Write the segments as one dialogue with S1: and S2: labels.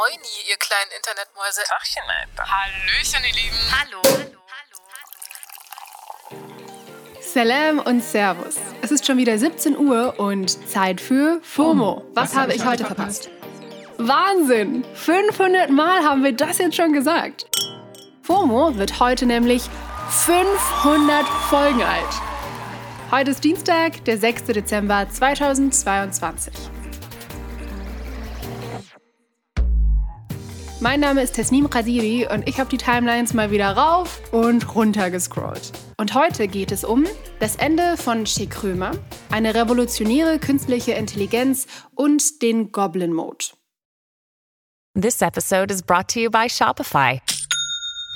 S1: Moini, ihr kleinen Internetmäuse.
S2: Tachchen, Alter.
S1: Hallöchen, ihr Lieben.
S3: Hallo.
S4: Salam und Servus. Es ist schon wieder 17 Uhr und Zeit für FOMO. Was, habe ich heute verpasst? Wahnsinn! 500 Mal haben wir das jetzt schon gesagt. FOMO wird heute nämlich 500 Folgen alt. Heute ist Dienstag, der 6. Dezember 2022. Mein Name ist Tesnim Khadiri und ich habe die Timelines mal wieder rauf und runter gescrollt. Und heute geht es um das Ende von Che Krömer, eine revolutionäre künstliche Intelligenz und den Goblin Mode.
S5: This episode is brought to you by Shopify.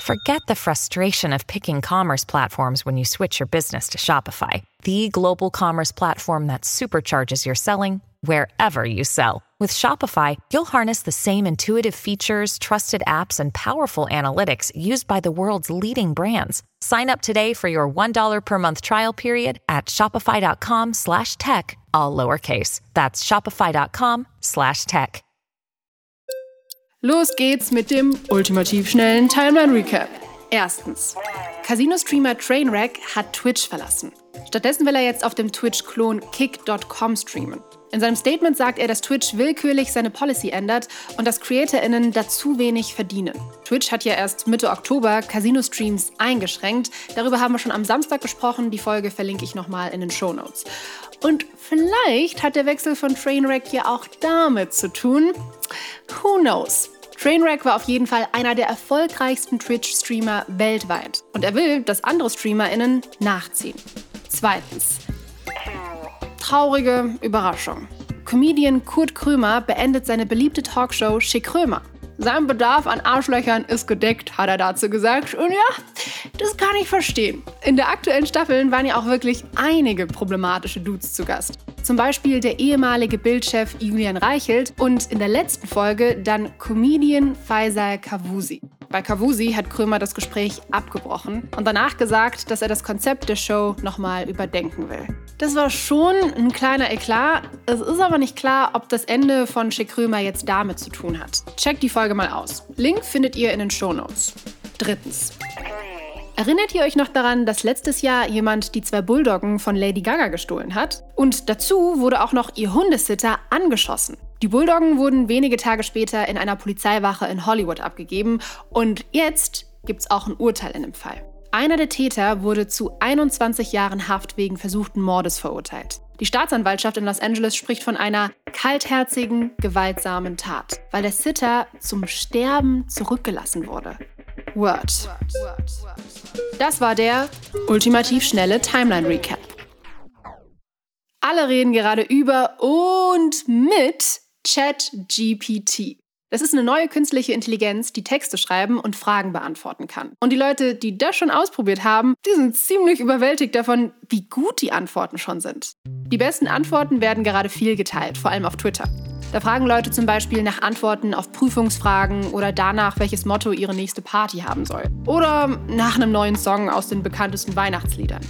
S5: Forget the frustration of picking commerce platforms when you switch your business to Shopify, the global commerce platform that supercharges your selling wherever you sell. With Shopify, you'll harness the same intuitive features, trusted apps, and powerful analytics used by the world's leading brands. Sign up today for your $1 per month trial period at shopify.com slash tech, all lowercase. That's shopify.com slash tech.
S4: Los geht's mit dem ultimativ schnellen Timeline Recap. Erstens. Casino-Streamer Trainwreck hat Twitch verlassen. Stattdessen will er jetzt auf dem Twitch-Klon kick.com streamen. In seinem Statement sagt er, dass Twitch willkürlich seine Policy ändert und dass CreatorInnen dazu wenig verdienen. Twitch hat ja erst Mitte Oktober Casino-Streams eingeschränkt. Darüber haben wir schon am Samstag gesprochen. Die Folge verlinke ich nochmal in den Show Notes. Und vielleicht hat der Wechsel von Trainwreck ja auch damit zu tun. Who knows? Trainwreck war auf jeden Fall einer der erfolgreichsten Twitch-Streamer weltweit. Und er will, dass andere StreamerInnen nachziehen. Zweitens. Traurige Überraschung. Comedian Kurt Krömer beendet seine beliebte Talkshow Schick Krömer. Sein Bedarf an Arschlöchern ist gedeckt, hat er dazu gesagt. Und ja, das kann ich verstehen. In der aktuellen Staffel waren ja auch wirklich einige problematische Dudes zu Gast. Zum Beispiel der ehemalige Bildchef Julian Reichelt und in der letzten Folge dann Comedian Faisal Kavusi. Bei Kavusi hat Krömer das Gespräch abgebrochen und danach gesagt, dass er das Konzept der Show nochmal überdenken will. Das war schon ein kleiner Eklat. Es ist aber nicht klar, ob das Ende von Schick Krömer jetzt damit zu tun hat. Checkt die Folge mal aus. Link findet ihr in den Shownotes. Drittens. Erinnert ihr euch noch daran, dass letztes Jahr jemand die zwei Bulldoggen von Lady Gaga gestohlen hat? Und dazu wurde auch noch ihr Hundesitter angeschossen. Die Bulldoggen wurden wenige Tage später in einer Polizeiwache in Hollywood abgegeben und jetzt gibt's auch ein Urteil in dem Fall. Einer der Täter wurde zu 21 Jahren Haft wegen versuchten Mordes verurteilt. Die Staatsanwaltschaft in Los Angeles spricht von einer kaltherzigen, gewaltsamen Tat, weil der Sitter zum Sterben zurückgelassen wurde. Word. Das war der ultimativ schnelle Timeline Recap. Alle reden gerade über und mit ChatGPT. Das ist eine neue künstliche Intelligenz, die Texte schreiben und Fragen beantworten kann. Und die Leute, die das schon ausprobiert haben, die sind ziemlich überwältigt davon, wie gut die Antworten schon sind. Die besten Antworten werden gerade viel geteilt, vor allem auf Twitter. Da fragen Leute zum Beispiel nach Antworten auf Prüfungsfragen oder danach, welches Motto ihre nächste Party haben soll. Oder nach einem neuen Song aus den bekanntesten Weihnachtsliedern.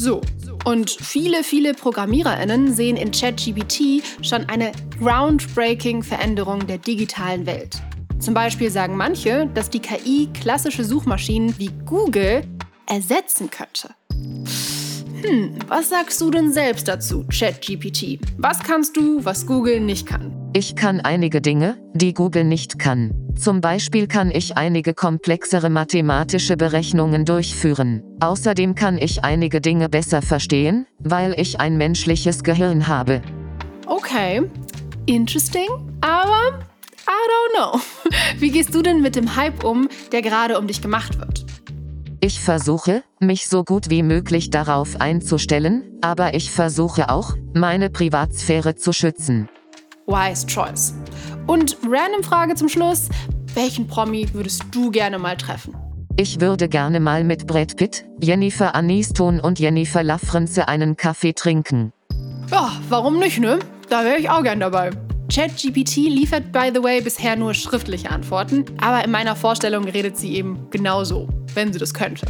S4: So. Und viele, viele ProgrammiererInnen sehen in ChatGPT schon eine groundbreaking Veränderung der digitalen Welt. Zum Beispiel sagen manche, dass die KI klassische Suchmaschinen wie Google ersetzen könnte. Hm, was sagst du denn selbst dazu, ChatGPT? Was kannst du, was Google nicht kann?
S6: Ich kann einige Dinge, die Google nicht kann. Zum Beispiel kann ich einige komplexere mathematische Berechnungen durchführen. Außerdem kann ich einige Dinge besser verstehen, weil ich ein menschliches Gehirn habe.
S4: Okay, interesting, aber I don't know. Wie gehst du denn mit dem Hype um, der gerade um dich gemacht wird?
S6: Ich versuche, mich so gut wie möglich darauf einzustellen, aber ich versuche auch, meine Privatsphäre zu schützen.
S4: Wise Choice. Und random Frage zum Schluss. Welchen Promi würdest du gerne mal treffen?
S6: Ich würde gerne mal mit Brad Pitt, Jennifer Aniston und Jennifer Lafrenze einen Kaffee trinken.
S4: Ja, warum nicht, ne? Da wäre ich auch gern dabei. ChatGPT liefert, by the way, bisher nur schriftliche Antworten, aber in meiner Vorstellung redet sie eben genauso, wenn sie das könnte.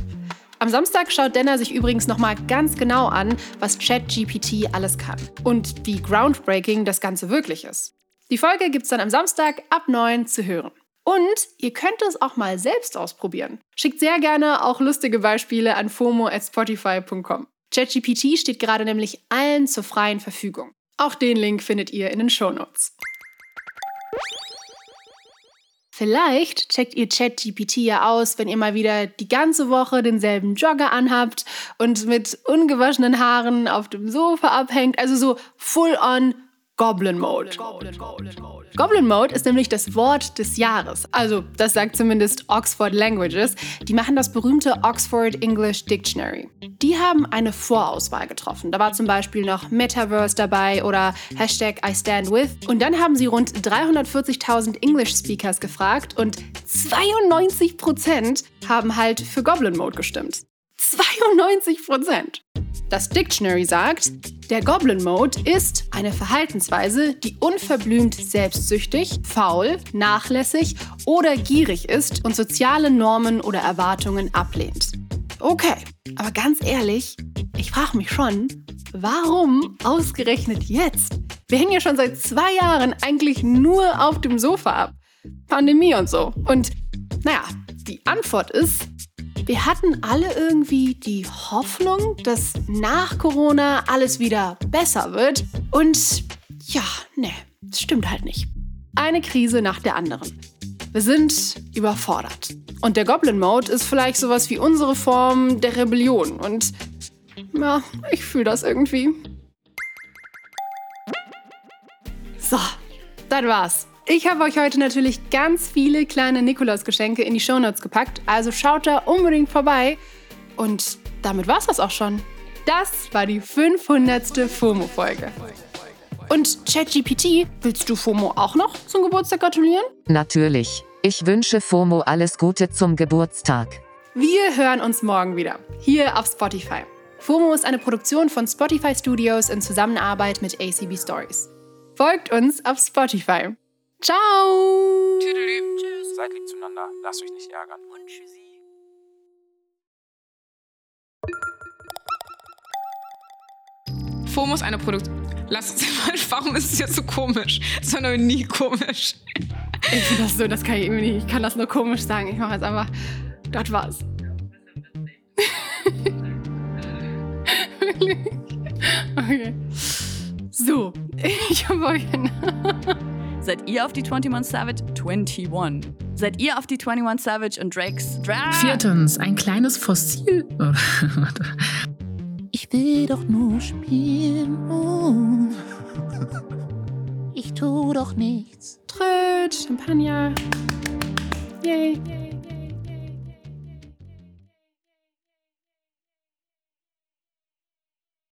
S4: Am Samstag schaut Denner sich übrigens nochmal ganz genau an, was ChatGPT alles kann und wie groundbreaking das Ganze wirklich ist. Die Folge gibt's dann am Samstag ab 9 zu hören. Und ihr könnt es auch mal selbst ausprobieren. Schickt sehr gerne auch lustige Beispiele an fomo@spotify.com. ChatGPT steht gerade nämlich allen zur freien Verfügung. Auch den Link findet ihr in den Shownotes. Vielleicht checkt ihr ChatGPT ja aus, wenn ihr mal wieder die ganze Woche denselben Jogger anhabt und mit ungewaschenen Haaren auf dem Sofa abhängt. Also so full on Goblin Mode. Goblin Mode. Ist nämlich das Wort des Jahres. Also, das sagt zumindest Oxford Languages. Die machen das berühmte Oxford English Dictionary. Die haben eine Vorauswahl getroffen. Da war zum Beispiel noch Metaverse dabei oder Hashtag I stand with. Und dann haben sie rund 340.000 English Speakers gefragt und 92% haben halt für Goblin Mode gestimmt. 92 Prozent. Das Dictionary sagt, der Goblin Mode ist eine Verhaltensweise, die unverblümt selbstsüchtig, faul, nachlässig oder gierig ist und soziale Normen oder Erwartungen ablehnt. Okay, aber ganz ehrlich, ich frage mich schon, warum ausgerechnet jetzt? Wir hängen ja schon seit zwei Jahren eigentlich nur auf dem Sofa ab. Pandemie und so. Und naja, die Antwort ist, wir hatten alle irgendwie die Hoffnung, dass nach Corona alles wieder besser wird. Und ja, ne, stimmt halt nicht. Eine Krise nach der anderen. Wir sind überfordert. Und der Goblin Mode ist vielleicht sowas wie unsere Form der Rebellion. Und ja, ich fühle das irgendwie. So, das war's. Ich habe euch heute natürlich ganz viele kleine Nikolaus-Geschenke in die Shownotes gepackt, also schaut da unbedingt vorbei. Und damit war's das auch schon. Das war die 500. FOMO-Folge. Und ChatGPT, willst du FOMO auch noch zum Geburtstag gratulieren?
S6: Natürlich. Ich wünsche FOMO alles Gute zum Geburtstag.
S4: Wir hören uns morgen wieder, hier auf Spotify. FOMO ist eine Produktion von Spotify Studios in Zusammenarbeit mit ACB Stories. Folgt uns auf Spotify. Ciao.
S1: Tüdelü. Tschüss.
S2: Seid lieb zueinander, lasst euch nicht ärgern.
S1: Und tschüssi.
S3: FOMO ist eine Produktion. Lass uns mal, warum ist es jetzt so komisch? Das war noch nie komisch.
S4: Ich finde das so, das kann ich irgendwie nicht. Ich kann das nur komisch sagen. Ich mache jetzt einfach. Das war's. Wirklich? okay. So, ich habe euch.
S7: Seid ihr auf die 21 Savage? 21. Seid ihr auf die 21 Savage und Drakes? Dra
S8: Viertens, ein kleines Fossil. Warte.
S9: Ich will doch nur spielen. Oh. Ich tu doch nichts.
S4: Tröd, Champagner. Yay. Yay.